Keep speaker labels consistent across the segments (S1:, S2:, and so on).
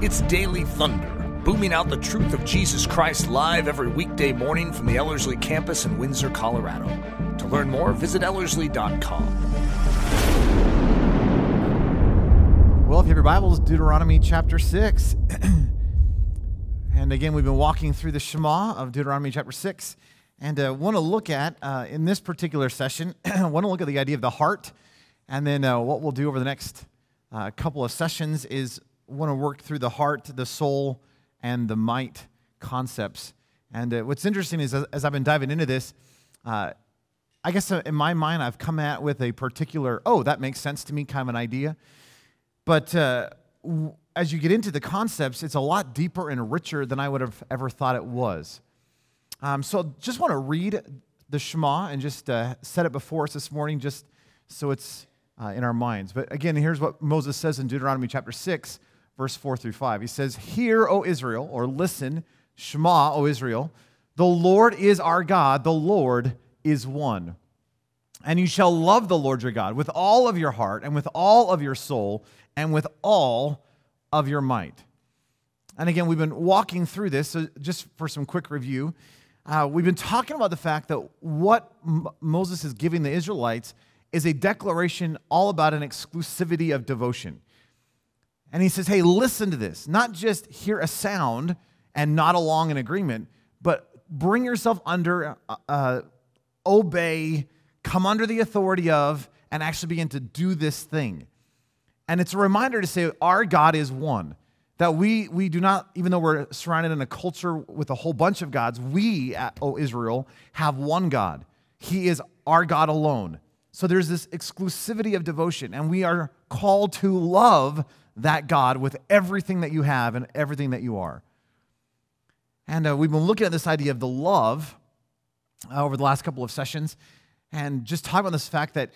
S1: It's Daily Thunder, booming out the truth of Jesus Christ live every weekday morning from the Ellerslie campus in Windsor, Colorado. To learn more, visit Ellerslie.com.
S2: Well, if you have your Bibles, Deuteronomy chapter 6. and again, we've been walking through the Shema of Deuteronomy chapter 6. And uh, want to look at, uh, in this particular session, want to look at the idea of the heart. And then uh, what we'll do over the next uh, couple of sessions is want to work through the heart, the soul, and the might concepts. And uh, what's interesting is, as, I've been diving into this, uh, I guess uh, in my mind, I've come at with a particular, oh, that makes sense to me kind of an idea. But uh, w- as you get into the concepts, it's a lot deeper and richer than I would have ever thought it was. Um, so just want to read the Shema and just uh, set it before us this morning, just so it's uh, in our minds. But again, here's what Moses says in Deuteronomy chapter 6, verse 4 through 5. He says, Hear, O Israel, or listen, Shema, O Israel, the Lord is our God, the Lord is one. And you shall love the Lord your God with all of your heart, and with all of your soul, and with all of your might. And again, we've been walking through this, so just for some quick review. Uh, we've been talking about the fact that what M- Moses is giving the Israelites is a declaration all about an exclusivity of devotion. And he says, hey, listen to this. Not just hear a sound and nod along in agreement, but bring yourself under, uh, uh, obey, come under the authority of, and actually begin to do this thing. And it's a reminder to say, our God is one. That we, we do not, even though we're surrounded in a culture with a whole bunch of gods, we, O Israel, have one God. He is our God alone. So there's this exclusivity of devotion, and we are called to love that God with everything that you have and everything that you are. And uh, we've been looking at this idea of the love uh, over the last couple of sessions and just talking about this fact that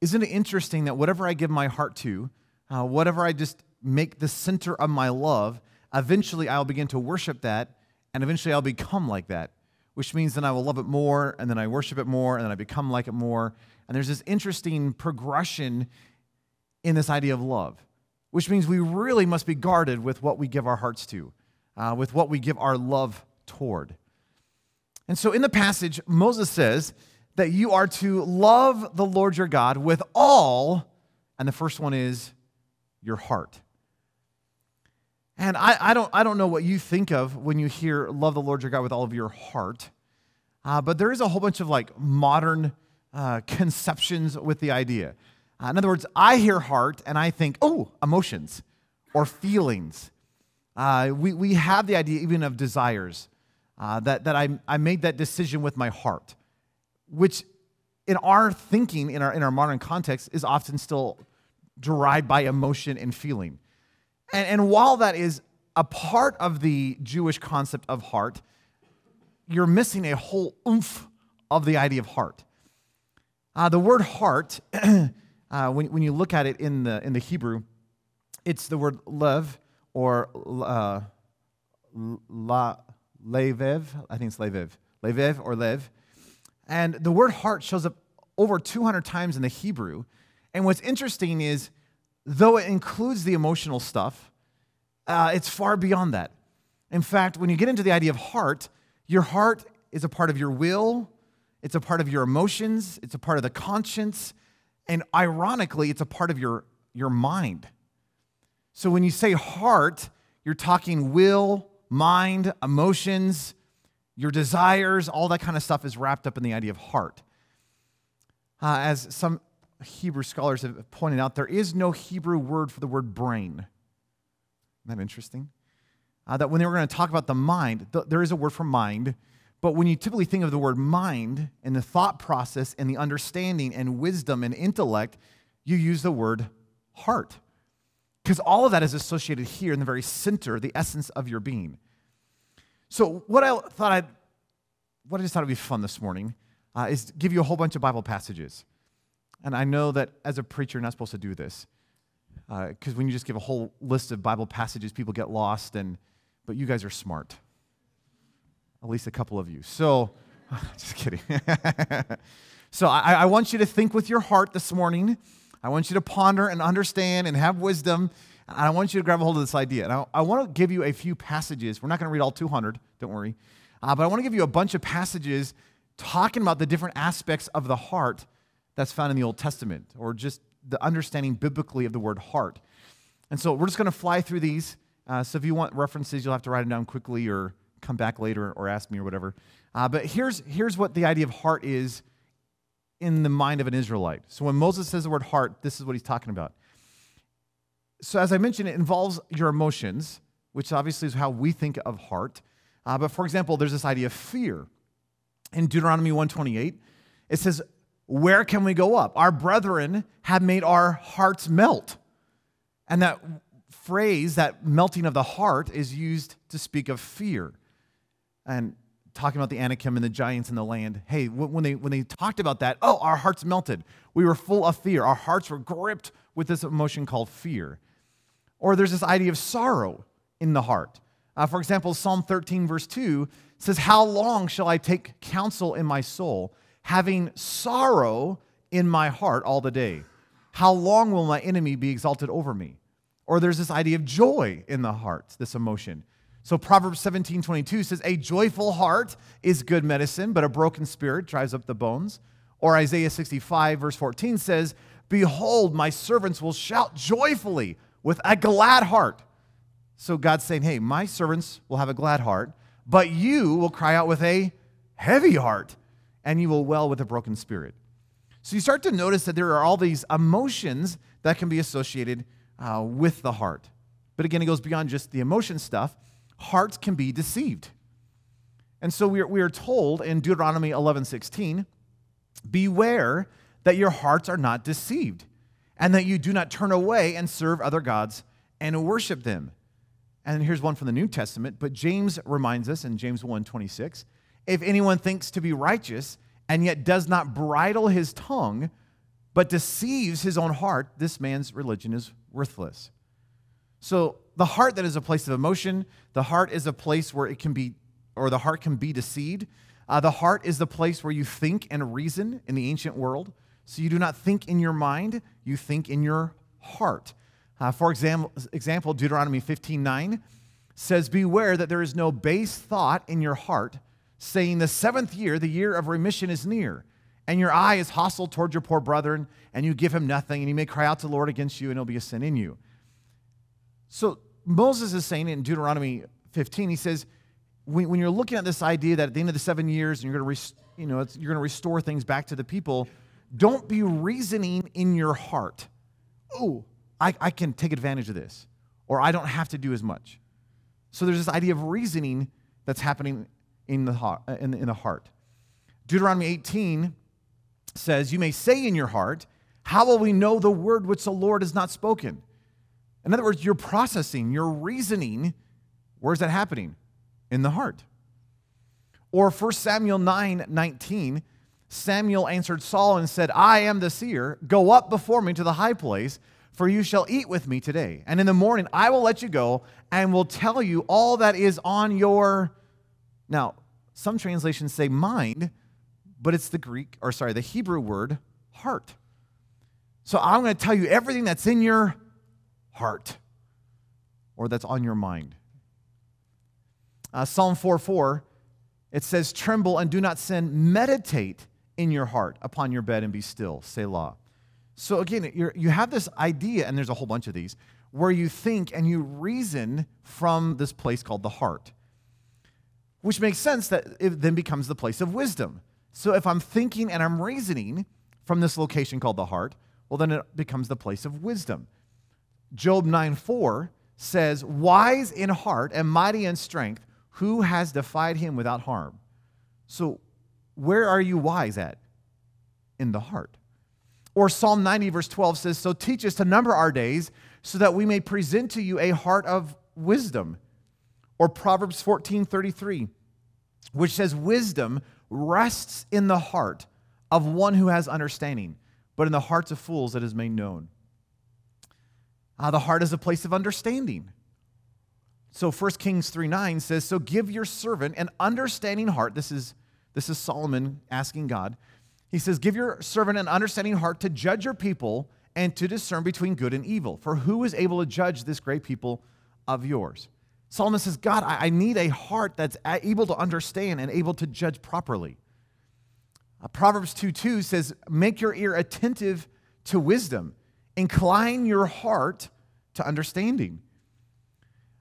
S2: isn't it interesting that whatever I give my heart to, uh, whatever I just make the center of my love, eventually I'll begin to worship that and eventually I'll become like that, which means then I will love it more and then I worship it more and then I become like it more. And there's this interesting progression in this idea of love which means we really must be guarded with what we give our hearts to, uh, with what we give our love toward. And so in the passage, Moses says that you are to love the Lord your God with all, and the first one is your heart. And I, I, don't, I don't know what you think of when you hear love the Lord your God with all of your heart, uh, but there is a whole bunch of like modern uh, conceptions with the idea. Uh, in other words, I hear heart and I think, oh, emotions or feelings. Uh, we, we have the idea even of desires, uh, that, that I, I made that decision with my heart, which in our thinking, in our, in our modern context, is often still derived by emotion and feeling. And, and while that is a part of the Jewish concept of heart, you're missing a whole oomph of the idea of heart. Uh, the word heart uh, when, when you look at it in the, in the Hebrew, it's the word lev or uh, la, levev. I think it's levev. Levev or lev. And the word heart shows up over 200 times in the Hebrew. And what's interesting is, though it includes the emotional stuff, uh, it's far beyond that. In fact, when you get into the idea of heart, your heart is a part of your will, it's a part of your emotions, it's a part of the conscience, and ironically, it's a part of your, your mind. So when you say heart, you're talking will, mind, emotions, your desires, all that kind of stuff is wrapped up in the idea of heart. Uh, as some Hebrew scholars have pointed out, there is no Hebrew word for the word brain. Isn't that interesting? Uh, that when they were going to talk about the mind, th- there is a word for mind, but when you typically think of the word mind and the thought process and the understanding and wisdom and intellect, you use the word heart. Because all of that is associated here in the very center, the essence of your being. So, what I thought I'd, what I just thought would be fun this morning uh, is give you a whole bunch of Bible passages. And I know that as a preacher, you're not supposed to do this. Because uh, when you just give a whole list of Bible passages, people get lost. And, but you guys are smart at least a couple of you. So, just kidding. so, I, I, want you to think with your heart this morning. I want you to ponder and understand and have wisdom And I want you to grab a hold of this idea. And I, I want to give you a few passages. We're not going to read all 200, don't worry. Uh, but I want to give you a bunch of passages talking about the different aspects of the heart that's found in the Old Testament, or just the understanding biblically of the word heart. And so we're just going to fly through these. Uh, so if you want references, you'll have to write them down quickly or come back later or ask me or whatever. Uh, but here's, here's what the idea of heart is in the mind of an Israelite. So when Moses says the word heart, this is what he's talking about. So, as I mentioned, it involves your emotions, which obviously is how we think of heart. Uh, but for example, there's this idea of fear. In Deuteronomy 128, it says, Where can we go up? Our brethren have made our hearts melt. And that phrase, that melting of the heart, is used to speak of fear. And talking about the Anakim and the giants in the land. Hey, when they, when they talked about that, oh, our hearts melted. We were full of fear. Our hearts were gripped with this emotion called fear. Or there's this idea of sorrow in the heart. Uh, for example, Psalm 13, verse 2 says, How long shall I take counsel in my soul, having sorrow in my heart all the day? How long will my enemy be exalted over me? Or there's this idea of joy in the heart, this emotion. So Proverbs 17, 22 says, A joyful heart is good medicine, but a broken spirit dries up the bones. Or Isaiah 65, verse 14 says, Behold, my servants will shout joyfully with a glad heart. So God's saying, Hey, my servants will have a glad heart, but you will cry out with a heavy heart, and you will well with a broken spirit. So you start to notice that there are all these emotions that can be associated uh, with the heart. But again, it goes beyond just the emotion stuff. Hearts can be deceived. And so we are, we are told in Deuteronomy 11 16, beware that your hearts are not deceived, and that you do not turn away and serve other gods and worship them. And here's one from the New Testament, but James reminds us in James 1:26, if anyone thinks to be righteous and yet does not bridle his tongue, but deceives his own heart, this man's religion is worthless. So the heart that is a place of emotion, the heart is a place where it can be, or the heart can be deceived. Uh, the heart is the place where you think and reason in the ancient world. So you do not think in your mind, you think in your heart. Uh, for example, example, Deuteronomy 15:9 says, Beware that there is no base thought in your heart, saying, The seventh year, the year of remission is near, and your eye is hostile toward your poor brethren, and you give him nothing, and he may cry out to the Lord against you, and it'll be a sin in you. So Moses is saying in Deuteronomy 15, he says, when, when you're looking at this idea that at the end of the seven years, and you're going to, you know, you're going to restore things back to the people, don't be reasoning in your heart. Oh, I, I can take advantage of this, or I don't have to do as much. So there's this idea of reasoning that's happening in the heart. Uh, in the, in the heart. Deuteronomy 18 says, You may say in your heart, How will we know the word which the Lord has not spoken? In other words, you're processing, you're reasoning. Where's that happening? In the heart. Or 1 Samuel 9 19, Samuel answered Saul and said, I am the seer. Go up before me to the high place, for you shall eat with me today. And in the morning I will let you go and will tell you all that is on your. Now, some translations say mind, but it's the Greek, or sorry, the Hebrew word heart. So I'm going to tell you everything that's in your heart or that's on your mind. Uh, Psalm 4 4, it says, Tremble and do not sin, meditate in your heart upon your bed and be still. Selah. So again, you have this idea, and there's a whole bunch of these, where you think and you reason from this place called the heart, which makes sense that it then becomes the place of wisdom. So if I'm thinking and I'm reasoning from this location called the heart, well, then it becomes the place of wisdom. Job 9 4 says, Wise in heart and mighty in strength, who has defied him without harm? So, where are you wise at? In the heart. Or Psalm 90, verse 12 says, So teach us to number our days so that we may present to you a heart of wisdom. Or Proverbs 14, 33, which says, Wisdom rests in the heart of one who has understanding, but in the hearts of fools it is made known. Uh, the heart is a place of understanding. So 1 Kings 3 9 says, So give your servant an understanding heart. This is, this is Solomon asking God. He says, Give your servant an understanding heart to judge your people and to discern between good and evil. For who is able to judge this great people of yours? Solomon says, God, I need a heart that's able to understand and able to judge properly. Uh, Proverbs 2 2 says, Make your ear attentive to wisdom, incline your heart to understanding.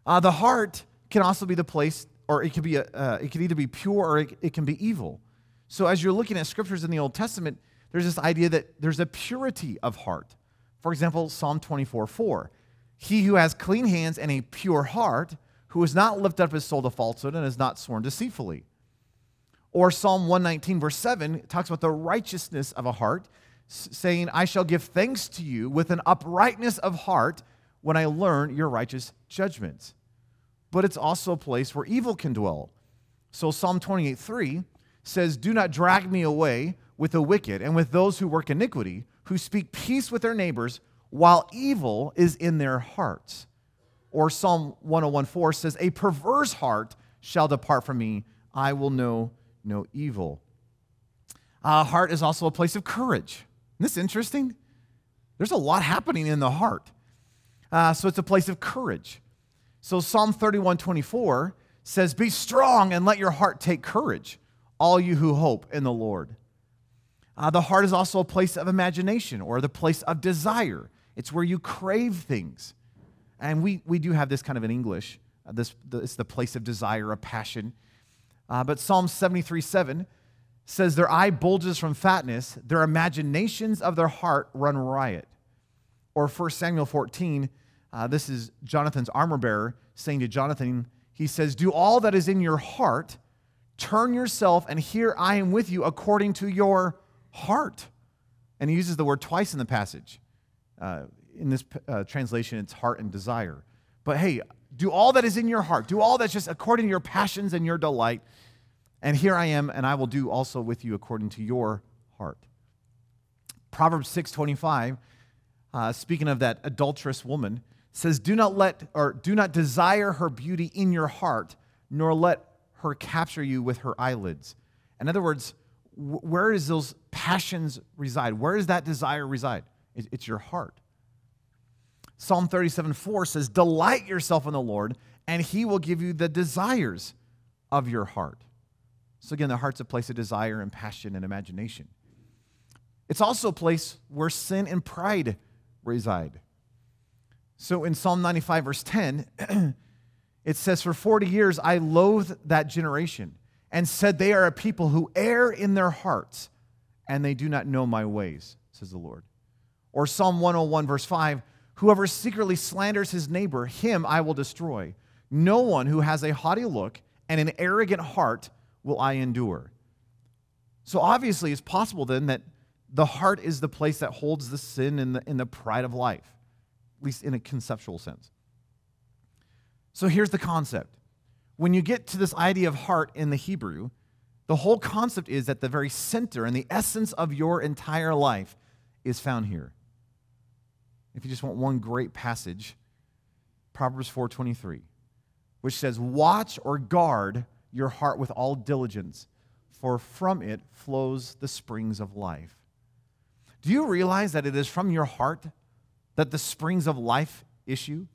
S2: Uh, the heart can also be the place, or it can be a, uh, it can either be pure or it, it can be evil. So as you're looking at scriptures in the Old Testament, there's this idea that there's a purity of heart. For example, Psalm 24 4. He who has clean hands and a pure heart, who has not lifted up his soul to falsehood and has not sworn deceitfully. Or Psalm 119, verse 7, talks about the righteousness of a heart, saying, I shall give thanks to you with an uprightness of heart when I learn your righteous judgments. But it's also a place where evil can dwell. So Psalm 28, 3 says, Do not drag me away with the wicked and with those who work iniquity, who speak peace with their neighbors, while evil is in their hearts. Or Psalm 101:4 says, A perverse heart shall depart from me, I will know no evil. Uh, heart is also a place of courage. This interesting? There's a lot happening in the heart. Uh, so it's a place of courage. So Psalm 31 24 says, Be strong and let your heart take courage, all you who hope in the Lord. Uh, the heart is also a place of imagination or the place of desire. It's where you crave things. And we, we do have this kind of in English. Uh, this, the, it's the place of desire, a passion. Uh, but Psalm 73 7 says, Their eye bulges from fatness, their imaginations of their heart run riot. Or 1 Samuel 14, uh, this is Jonathan's armor bearer saying to Jonathan, he says, Do all that is in your heart, turn yourself, and here I am with you according to your heart. And he uses the word twice in the passage. Uh, in this uh, translation, it's heart and desire. But hey, do all that is in your heart. Do all that's just according to your passions and your delight. And here I am, and I will do also with you according to your heart. Proverbs 6:25, uh, speaking of that adulterous woman, says, "Do not let or do not desire her beauty in your heart, nor let her capture you with her eyelids." In other words, where does those passions reside? Where does that desire reside? It's your heart. Psalm 37 4 says, Delight yourself in the Lord, and he will give you the desires of your heart. So, again, the heart's a place of desire and passion and imagination. It's also a place where sin and pride reside. So, in Psalm 95, verse 10, it says, For 40 years I loathed that generation and said, They are a people who err in their hearts, and they do not know my ways, says the Lord. Or Psalm 101, verse 5 Whoever secretly slanders his neighbor, him I will destroy. No one who has a haughty look and an arrogant heart will I endure. So obviously, it's possible then that the heart is the place that holds the sin and the, and the pride of life, at least in a conceptual sense. So here's the concept. When you get to this idea of heart in the Hebrew, the whole concept is that the very center and the essence of your entire life is found here if you just want one great passage, Proverbs 4:23, which says, "Watch or guard your heart with all diligence, for from it flows the springs of life." Do you realize that it is from your heart that the springs of life issue?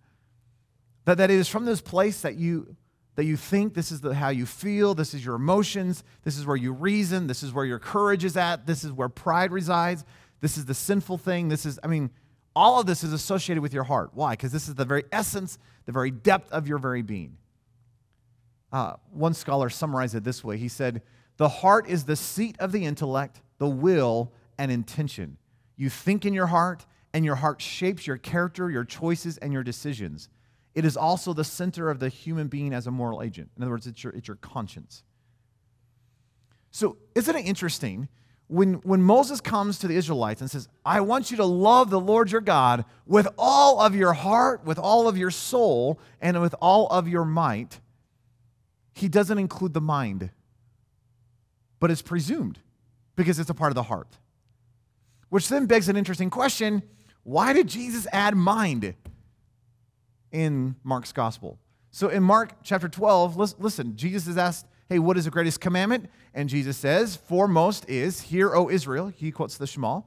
S2: That, that it is from this place that you that you think this is the, how you feel, this is your emotions, this is where you reason, this is where your courage is at, this is where pride resides, this is the sinful thing, this is, I mean, all of this is associated with your heart. Why? Because this is the very essence, the very depth of your very being. Uh, one scholar summarized it this way he said, The heart is the seat of the intellect, the will, and intention. You think in your heart, and your heart shapes your character, your choices, and your decisions. It is also the center of the human being as a moral agent. In other words, it's your, it's your conscience. So, isn't it interesting when, when Moses comes to the Israelites and says, I want you to love the Lord your God with all of your heart, with all of your soul, and with all of your might, he doesn't include the mind, but it's presumed because it's a part of the heart. Which then begs an interesting question why did Jesus add mind in Mark's gospel? So in Mark chapter 12, listen, Jesus is asked, hey, what is the greatest commandment? And Jesus says, foremost is, Hear, O Israel, he quotes the Shema.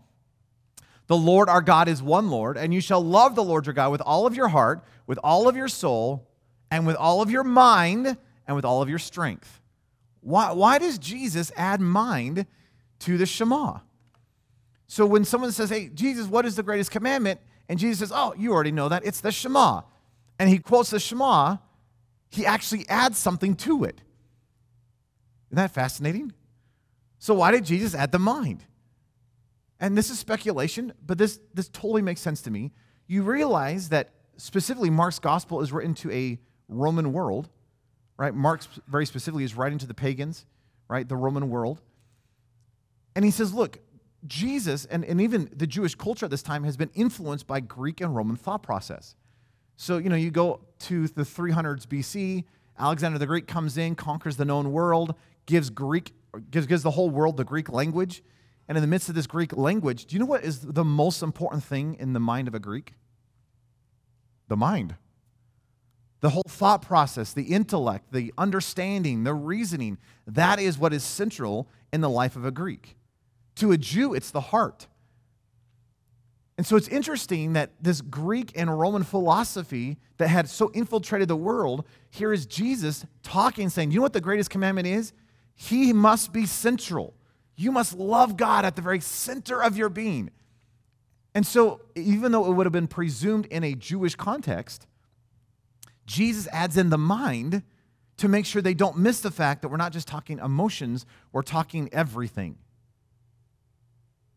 S2: The Lord our God is one Lord, and you shall love the Lord your God with all of your heart, with all of your soul, and with all of your mind, and with all of your strength. Why, why does Jesus add mind to the Shema? So when someone says, Hey, Jesus, what is the greatest commandment? And Jesus says, Oh, you already know that. It's the Shema. And he quotes the Shema, he actually adds something to it. Isn't that fascinating? So, why did Jesus add the mind? And this is speculation, but this, this totally makes sense to me. You realize that specifically Mark's gospel is written to a Roman world, right? Mark very specifically is writing to the pagans, right? The Roman world. And he says, look, Jesus and, and even the Jewish culture at this time has been influenced by Greek and Roman thought process. So, you know, you go to the 300s BC, Alexander the Great comes in, conquers the known world, gives Greek, gives, gives the whole world the Greek language. And in the midst of this Greek language, do you know what is the most important thing in the mind of a Greek? The mind. The whole thought process, the intellect, the understanding, the reasoning, that is what is central in the life of a Greek. To a Jew, it's the heart. And so it's interesting that this Greek and Roman philosophy that had so infiltrated the world, here is Jesus talking, saying, You know what the greatest commandment is? He must be central. You must love God at the very center of your being. And so, even though it would have been presumed in a Jewish context, Jesus adds in the mind to make sure they don't miss the fact that we're not just talking emotions, we're talking everything.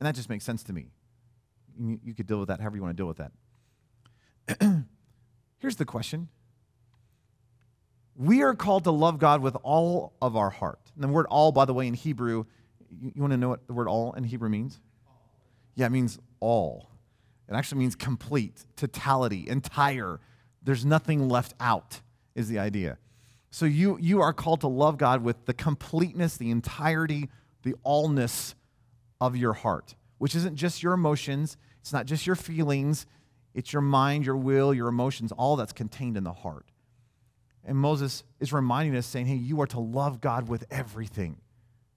S2: And that just makes sense to me. You, could deal with that however you want to deal with that. Here's the question We are called to love God with all of our heart. And the word all, by the way, in Hebrew, you, you want to know what the word all in Hebrew means? Yeah, it means all. It actually means complete, totality, entire. There's nothing left out, is the idea. So you, you are called to love God with the completeness, the entirety, the allness of your heart, which isn't just your emotions, it's not just your feelings, it's your mind, your will, your emotions, all that's contained in the heart. And Moses is reminding us, saying, hey, you are to love God with everything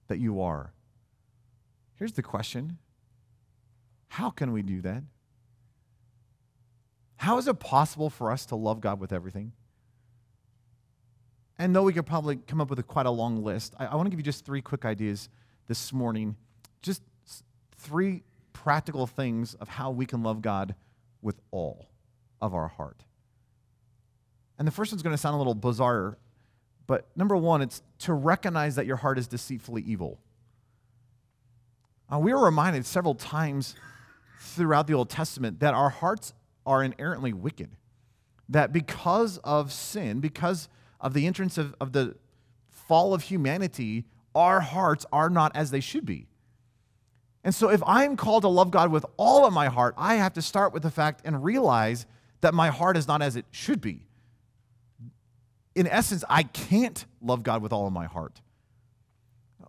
S2: that you are. Here's the question How can we do that? How is it possible for us to love God with everything? And though we could probably come up with a, quite a long list, I, I want to give you just three quick ideas this morning. Just three practical things of how we can love God with all of our heart. And the first one's going to sound a little bizarre, but number one, it's to recognize that your heart is deceitfully evil. Uh, we are reminded several times throughout the Old Testament that our hearts are inherently wicked. That because of sin, because of the entrance of, of the fall of humanity, our hearts are not as they should be. And so, if I'm called to love God with all of my heart, I have to start with the fact and realize that my heart is not as it should be. In essence, I can't love God with all of my heart.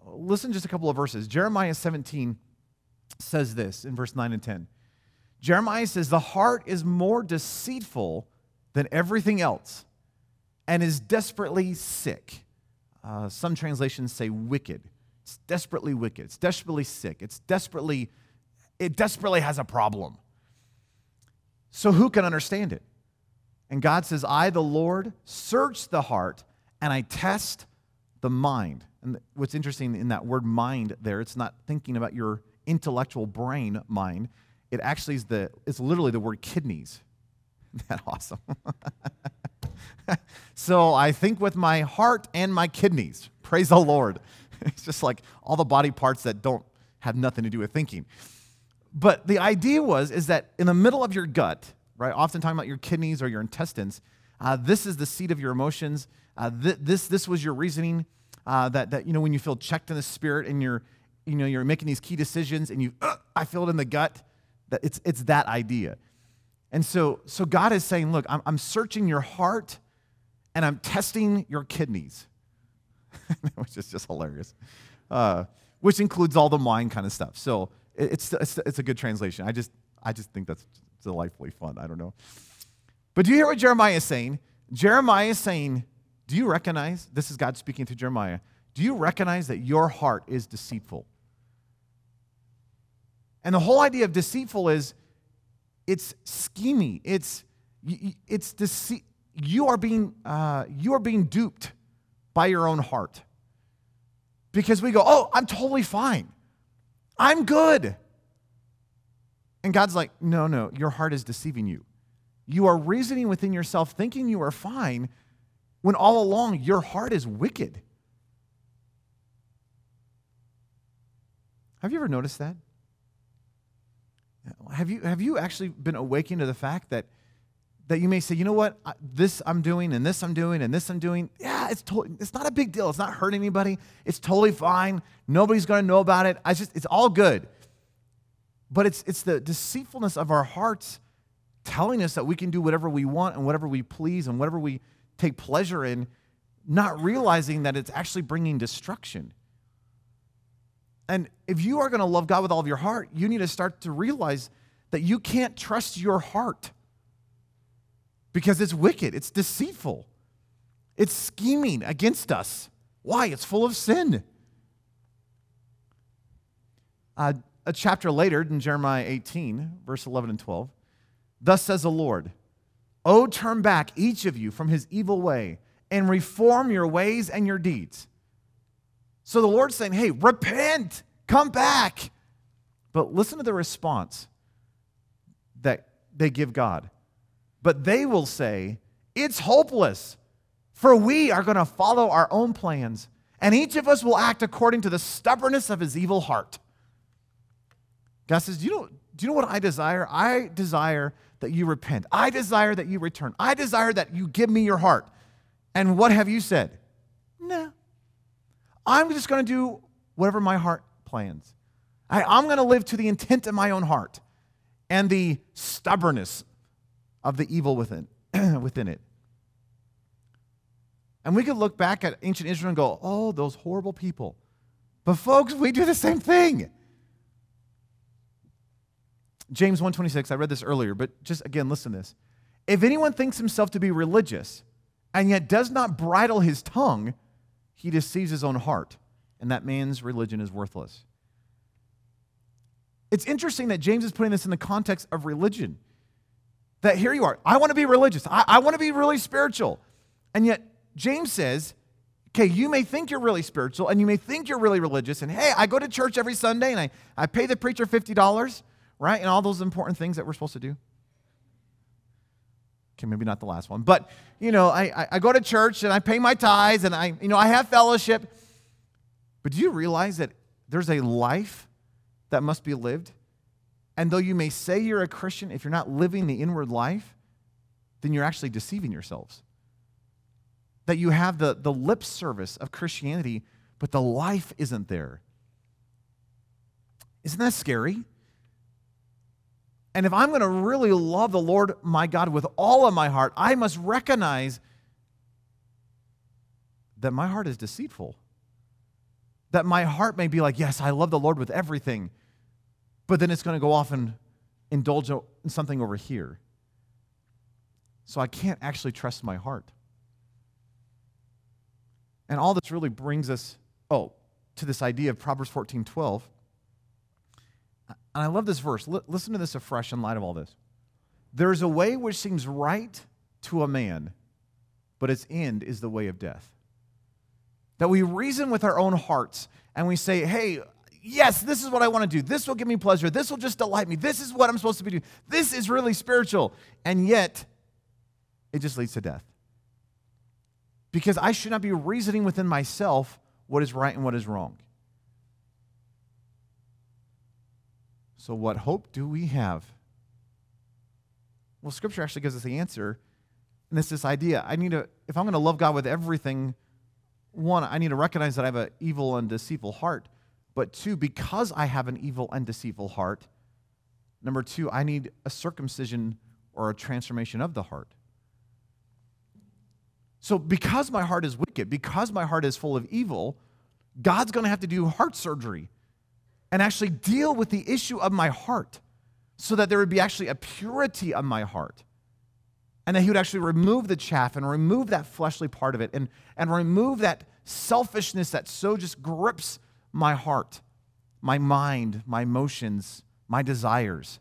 S2: Listen just a couple of verses. Jeremiah 17 says this in verse 9 and 10. Jeremiah says, The heart is more deceitful than everything else and is desperately sick. Uh, some translations say wicked. It's desperately wicked. It's desperately sick. It's desperately, it desperately has a problem. So who can understand it? And God says, I, the Lord, search the heart and I test the mind. And what's interesting in that word mind there, it's not thinking about your intellectual brain mind. It actually is the, it's literally the word kidneys. Isn't that awesome? so I think with my heart and my kidneys. Praise the Lord. It's just like all the body parts that don't have nothing to do with thinking. But the idea was is that in the middle of your gut, right? Often talking about your kidneys or your intestines. Uh, this is the seat of your emotions. Uh, th- this this was your reasoning. Uh, that that you know when you feel checked in the spirit and you're you know you're making these key decisions and you I feel it in the gut. It's it's that idea. And so so God is saying, look, I'm, I'm searching your heart and I'm testing your kidneys. which is just hilarious, uh, which includes all the mind kind of stuff. So it's, it's, it's a good translation. I just, I just think that's delightfully fun. I don't know. But do you hear what Jeremiah is saying? Jeremiah is saying, Do you recognize? This is God speaking to Jeremiah. Do you recognize that your heart is deceitful? And the whole idea of deceitful is it's scheming. It's it's dece- you are being uh, you are being duped by your own heart because we go, oh, I'm totally fine, I'm good, and God's like, no, no, your heart is deceiving you. You are reasoning within yourself, thinking you are fine, when all along your heart is wicked. Have you ever noticed that? Have you, have you actually been awakened to the fact that, that you may say, you know what, this I'm doing, and this I'm doing, and this I'm doing? Yeah, it's, to- it's not a big deal. It's not hurting anybody. It's totally fine. Nobody's going to know about it. I just, it's all good. But it's, it's the deceitfulness of our hearts telling us that we can do whatever we want and whatever we please and whatever we take pleasure in, not realizing that it's actually bringing destruction. And if you are going to love God with all of your heart, you need to start to realize that you can't trust your heart because it's wicked, it's deceitful, it's scheming against us. Why? It's full of sin. Uh, a chapter later in Jeremiah 18, verse 11 and 12, thus says the Lord, Oh, turn back, each of you, from his evil way and reform your ways and your deeds so the Lord's saying, hey, repent, come back. But listen to the response that they give God. But they will say, it's hopeless, for we are going to follow our own plans, and each of us will act according to the stubbornness of his evil heart. God says, do you know, do you know what I desire? I desire that you repent. I desire that you return. I desire that you give me your heart. And what have you said? No. I'm just going to do whatever my heart plans. I, I'm going to live to the intent of my own heart and the stubbornness of the evil within, within it. And we could look back at ancient Israel and go, oh, those horrible people. But folks, we do the same thing. James 126, I read this earlier, but just again, listen to this. If anyone thinks himself to be religious and yet does not bridle his tongue, he deceives his own heart, and that man's religion is worthless. It's interesting that James is putting this in the context of religion. That here you are, I want to be religious, I, I want to be really spiritual. And yet, James says, okay, you may think you're really spiritual and you may think you're really religious, and hey, I go to church every Sunday and I, I pay the preacher $50, right? And all those important things that we're supposed to do. Okay, maybe not the last one, but you know, I, I go to church and I pay my tithes and I, you know, I have fellowship. But do you realize that there's a life that must be lived? And though you may say you're a Christian, if you're not living the inward life, then you're actually deceiving yourselves. That you have the, the lip service of Christianity, but the life isn't there. Isn't that scary? And if I'm going to really love the Lord my God with all of my heart, I must recognize that my heart is deceitful. That my heart may be like, yes, I love the Lord with everything, but then it's going to go off and indulge in something over here. So I can't actually trust my heart. And all this really brings us, oh, to this idea of Proverbs 14 12 and I love this verse. L- listen to this afresh in light of all this. There's a way which seems right to a man, but its end is the way of death. That we reason with our own hearts and we say, hey, yes, this is what I want to do. This will give me pleasure. This will just delight me. This is what I'm supposed to be doing. This is really spiritual. And yet, it just leads to death. Because I should not be reasoning within myself what is right and what is wrong. So, what hope do we have? Well, Scripture actually gives us the answer. And it's this idea I need to, if I'm going to love God with everything, one, I need to recognize that I have an evil and deceitful heart. But two, because I have an evil and deceitful heart, number two, I need a circumcision or a transformation of the heart. So, because my heart is wicked, because my heart is full of evil, God's going to have to do heart surgery and actually deal with the issue of my heart so that there would be actually a purity of my heart. And that he would actually remove the chaff and remove that fleshly part of it and, and remove that selfishness that so just grips my heart, my mind, my emotions, my desires.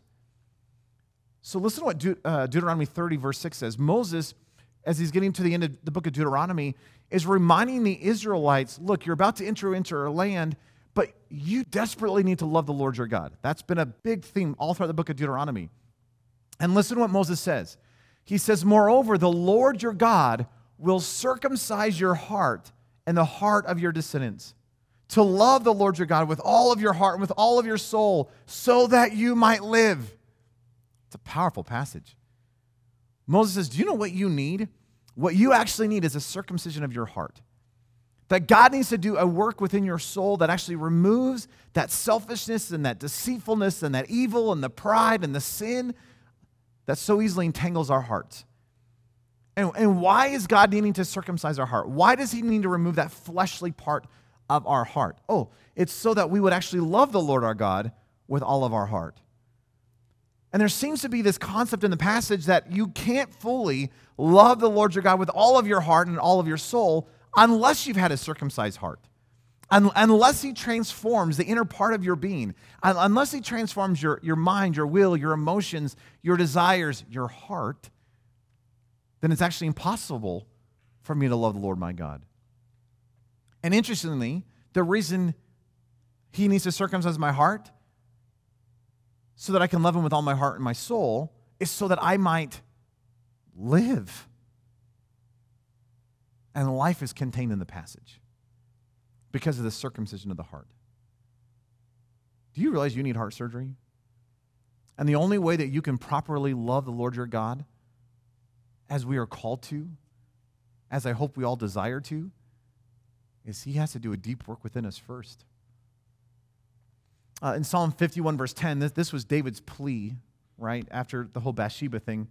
S2: So listen to what uh, Deuteronomy 30, verse 6 says. Moses, as he's getting to the end of the book of Deuteronomy, is reminding the Israelites look, you're about to enter into our land, but you desperately need to love the Lord your God. That's been a big theme all throughout the book of Deuteronomy. And listen to what Moses says. He says, Moreover, the Lord your God will circumcise your heart and the heart of your descendants to love the Lord your God with all of your heart and with all of your soul so that you might live. It's a powerful passage. Moses says, Do you know what you need? What you actually need is a circumcision of your heart. That God needs to do a work within your soul that actually removes that selfishness and that deceitfulness and that evil and the pride and the sin that so easily entangles our hearts. And, and why is God needing to circumcise our heart? Why does He need to remove that fleshly part of our heart? Oh, it's so that we would actually love the Lord our God with all of our heart. And there seems to be this concept in the passage that you can't fully love the Lord your God with all of your heart and all of your soul unless you've had a circumcised heart. unless he transforms the inner part of your being, unless he transforms your, your mind, your will, your emotions, your desires, your heart, then it's actually impossible for me to love the Lord my God. And interestingly, the reason he needs to circumcise my heart so that I can love him with all my heart and my soul is so that I might live. And life is contained in the passage because of the circumcision of the heart. Do you realize you need heart surgery? And the only way that you can properly love the Lord your God, as we are called to, as I hope we all desire to, is He has to do a deep work within us first. Uh, in Psalm 51, verse 10, this, this was David's plea, right, after the whole Bathsheba thing.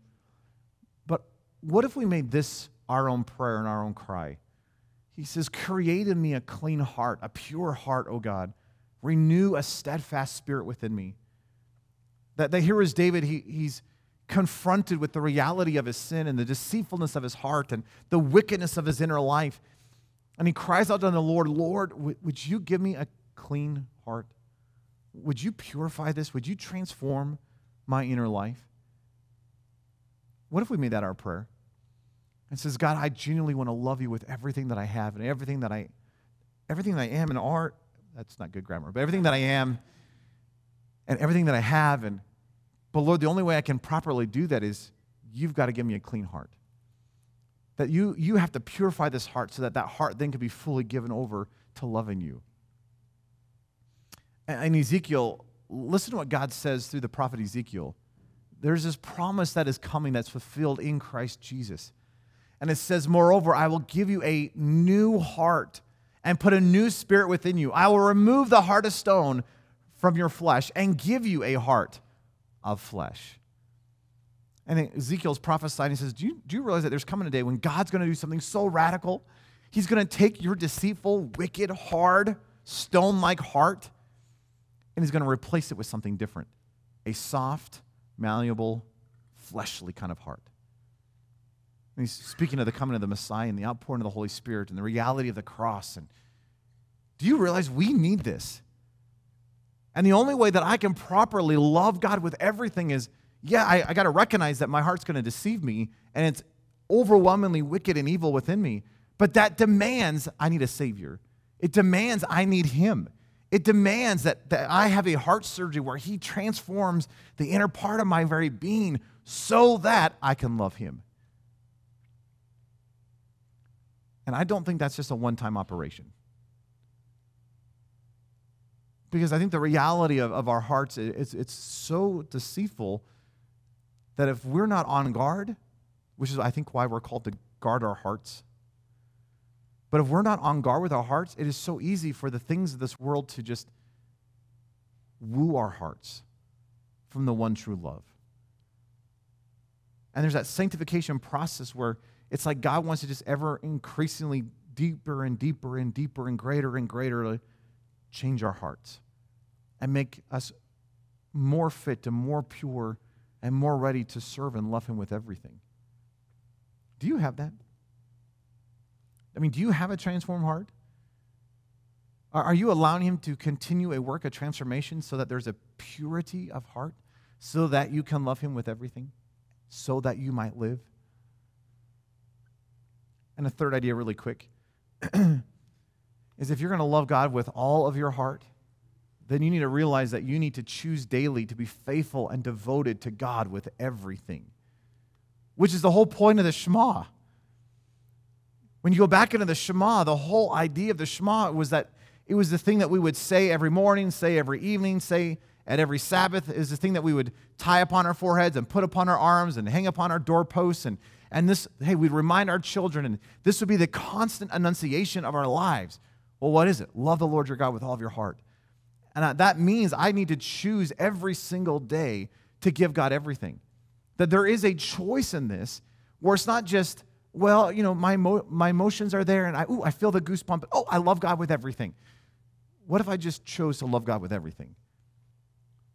S2: But what if we made this our own prayer and our own cry? He says, Create in me a clean heart, a pure heart, O God. Renew a steadfast spirit within me. That, that here is David, he, he's confronted with the reality of his sin and the deceitfulness of his heart and the wickedness of his inner life. And he cries out to the Lord, Lord, would you give me a clean heart? Would you purify this? Would you transform my inner life? What if we made that our prayer? And says, God, I genuinely want to love you with everything that I have and everything that I everything that I am and art. That's not good grammar, but everything that I am and everything that I have. And but Lord, the only way I can properly do that is you've got to give me a clean heart. That you you have to purify this heart so that that heart then can be fully given over to loving you And Ezekiel, listen to what God says through the prophet Ezekiel. There's this promise that is coming that's fulfilled in Christ Jesus. And it says, Moreover, I will give you a new heart and put a new spirit within you. I will remove the heart of stone from your flesh and give you a heart of flesh. And Ezekiel's prophesying, he says, do you, do you realize that there's coming a day when God's going to do something so radical? He's going to take your deceitful, wicked, hard, stone like heart and he's going to replace it with something different a soft, malleable, fleshly kind of heart. And he's speaking of the coming of the Messiah and the outpouring of the Holy Spirit and the reality of the cross. And do you realize we need this? And the only way that I can properly love God with everything is, yeah, I, I got to recognize that my heart's going to deceive me and it's overwhelmingly wicked and evil within me. But that demands I need a Savior. It demands I need Him. It demands that, that I have a heart surgery where He transforms the inner part of my very being so that I can love Him. And I don't think that's just a one time operation. Because I think the reality of, of our hearts is it's so deceitful that if we're not on guard, which is I think why we're called to guard our hearts but if we're not on guard with our hearts, it is so easy for the things of this world to just woo our hearts from the one true love. And there's that sanctification process where it's like God wants to just ever increasingly deeper and deeper and deeper and greater and greater to change our hearts and make us more fit and more pure and more ready to serve and love Him with everything. Do you have that? I mean, do you have a transformed heart? Are, you allowing Him to continue a work of transformation so that there's a purity of heart, so that you can love Him with everything, so that you might live? And a third idea, really quick, is if you're going to love God with all of your heart, then you need to realize that you need to choose daily to be faithful and devoted to God with everything, which is the whole point of the Shema. When you go back into the Shema, the whole idea of the Shema was that it was the thing that we would say every morning, say every evening, say at every Sabbath, is the thing that we would tie upon our foreheads and put upon our arms and hang upon our doorposts. And, and this, hey, we'd remind our children, and this would be the constant enunciation of our lives. Well, what is it? Love the Lord your God with all of your heart. And that means I need to choose every single day to give God everything. That there is a choice in this where it's not just, well, you know, my, mo- my emotions are there and I, ooh, I feel the goosebump. Oh, I love God with everything. What if I just chose to love God with everything?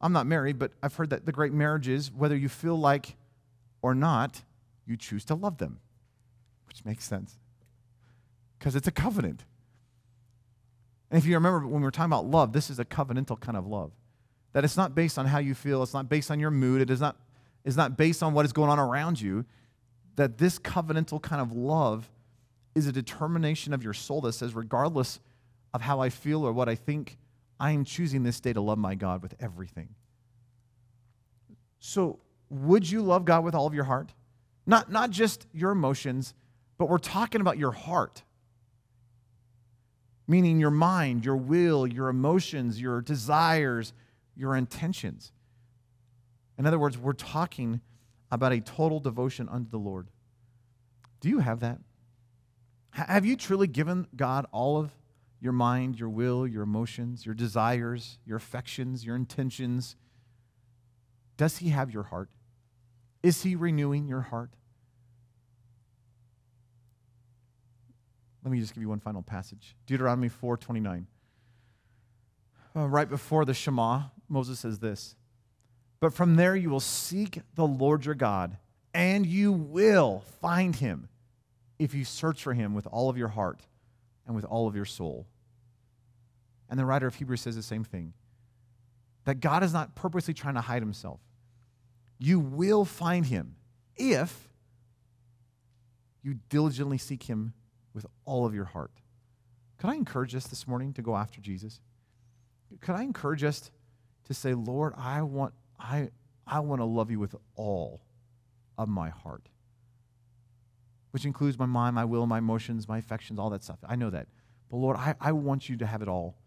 S2: I'm not married, but I've heard that the great marriages, whether you feel like or not, you choose to love them, which makes sense because it's a covenant. And if you remember when we were talking about love, this is a covenantal kind of love. That it's not based on how you feel, it's not based on your mood, it is not, is not based on what is going on around you. That this covenantal kind of love is a determination of your soul that says, regardless of how I feel or what I think, I am choosing this day to love my God with everything. So, would you love God with all of your heart? Not, not just your emotions, but we're talking about your heart. Meaning your mind, your will, your emotions, your desires, your intentions. In other words, we're talking about a total devotion unto the Lord. Do you have that? Have you truly given God all of your mind, your will, your emotions, your desires, your affections, your intentions? Does He have your heart? Is He renewing your heart? Let me just give you one final passage Deuteronomy 4 29. Uh, right before the Shema, Moses says this But from there you will seek the Lord your God, and you will find him if you search for him with all of your heart and with all of your soul. And the writer of Hebrews says the same thing that God is not purposely trying to hide himself. You will find him if you diligently seek him with all of your heart. Could I encourage us this morning to go after Jesus? Could I encourage us to say, Lord, I want, I, I want to love you with all of my heart, which includes my mind, my will, my emotions, my affections, all that stuff. I know that. But Lord, I, I want you to have it all.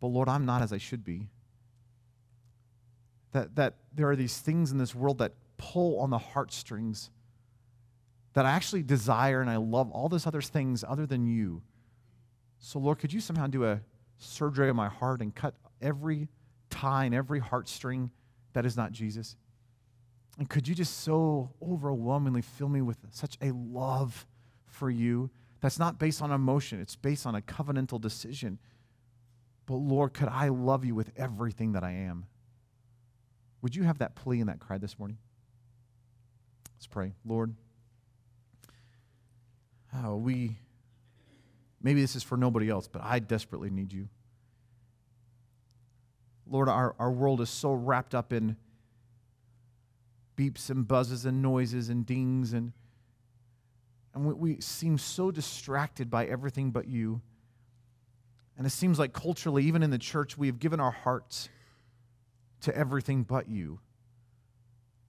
S2: But Lord, I'm not as I should be. That, that there are these things in this world that pull on the heartstrings that I actually desire and I love all those other things other than you. So, Lord, could you somehow do a surgery on my heart and cut every tie and every heartstring that is not Jesus? And could you just so overwhelmingly fill me with such a love for you that's not based on emotion, it's based on a covenantal decision but Lord, could I love you with everything that I am? Would you have that plea and that cry this morning? Let's pray. Lord, oh, we, maybe this is for nobody else, but I desperately need you. Lord, our, our world is so wrapped up in beeps and buzzes and noises and dings, and, and we, we seem so distracted by everything but you. And it seems like culturally, even in the church, we have given our hearts to everything but you.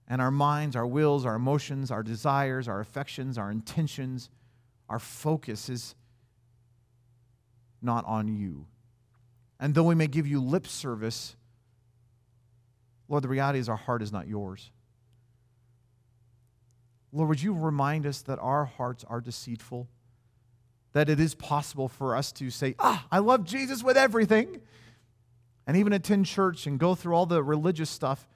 S2: And our minds, our wills, our emotions, our desires, our affections, our intentions, our focus is not on you. And though we may give you lip service, Lord, the reality is our heart is not yours. Lord, would you remind us that our hearts are deceitful? that it is possible for us to say, Ah, I love Jesus with everything, and even attend church and go through all the religious stuff,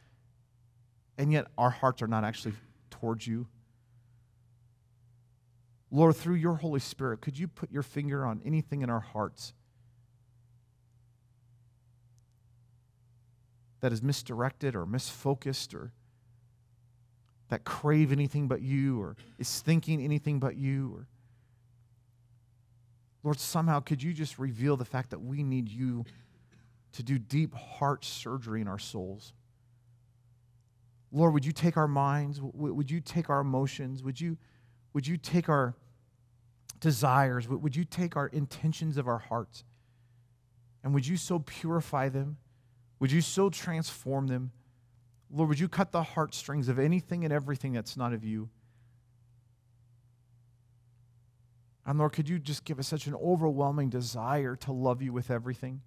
S2: and yet our hearts are not actually towards you. Lord, through your Holy Spirit, could you put your finger on anything in our hearts that is misdirected or misfocused or that crave anything but you or is thinking anything but you or Lord, somehow could you just reveal the fact that we need you to do deep heart surgery in our souls? Lord, would you take our minds? Would you take our emotions? Would you, would you take our desires? Would you take our intentions of our hearts? And would you so purify them? Would you so transform them? Lord, would you cut the heartstrings of anything and everything that's not of you? And Lord, could you just give us such an overwhelming desire to love you with everything?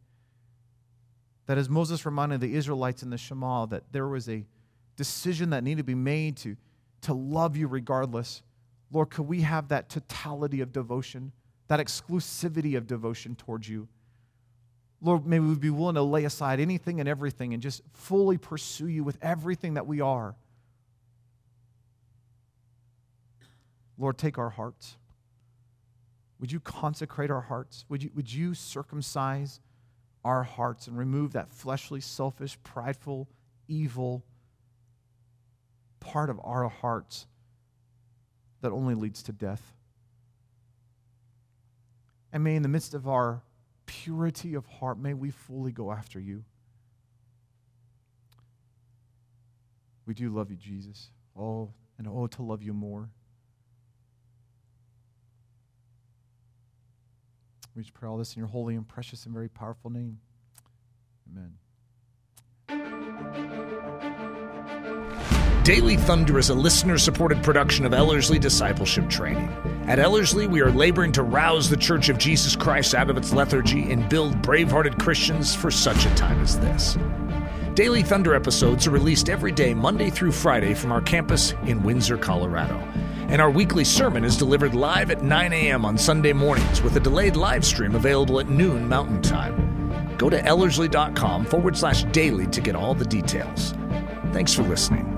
S2: That as Moses reminded the Israelites in the Shema, that there was a decision that needed to be made to, to love you regardless. Lord, could we have that totality of devotion, that exclusivity of devotion towards you? Lord, may we be willing to lay aside anything and everything and just fully pursue you with everything that we are. Lord, take our hearts. Would you consecrate our hearts? Would you, would you circumcise our hearts and remove that fleshly, selfish, prideful, evil part of our hearts that only leads to death? And may, in the midst of our purity of heart, may we fully go after you. We do love you, Jesus. Oh, and oh, to love you more. We just pray all this in your holy and precious and very powerful name. Amen.
S1: Daily Thunder is a listener supported production of Ellerslie Discipleship Training. At Ellerslie, we are laboring to rouse the Church of Jesus Christ out of its lethargy and build brave hearted Christians for such a time as this. Daily Thunder episodes are released every day, Monday through Friday, from our campus in Windsor, Colorado. And our weekly sermon is delivered live at 9 a.m. on Sunday mornings with a delayed live stream available at noon Mountain Time. Go to ellerslie.com forward slash daily to get all the details. Thanks for listening.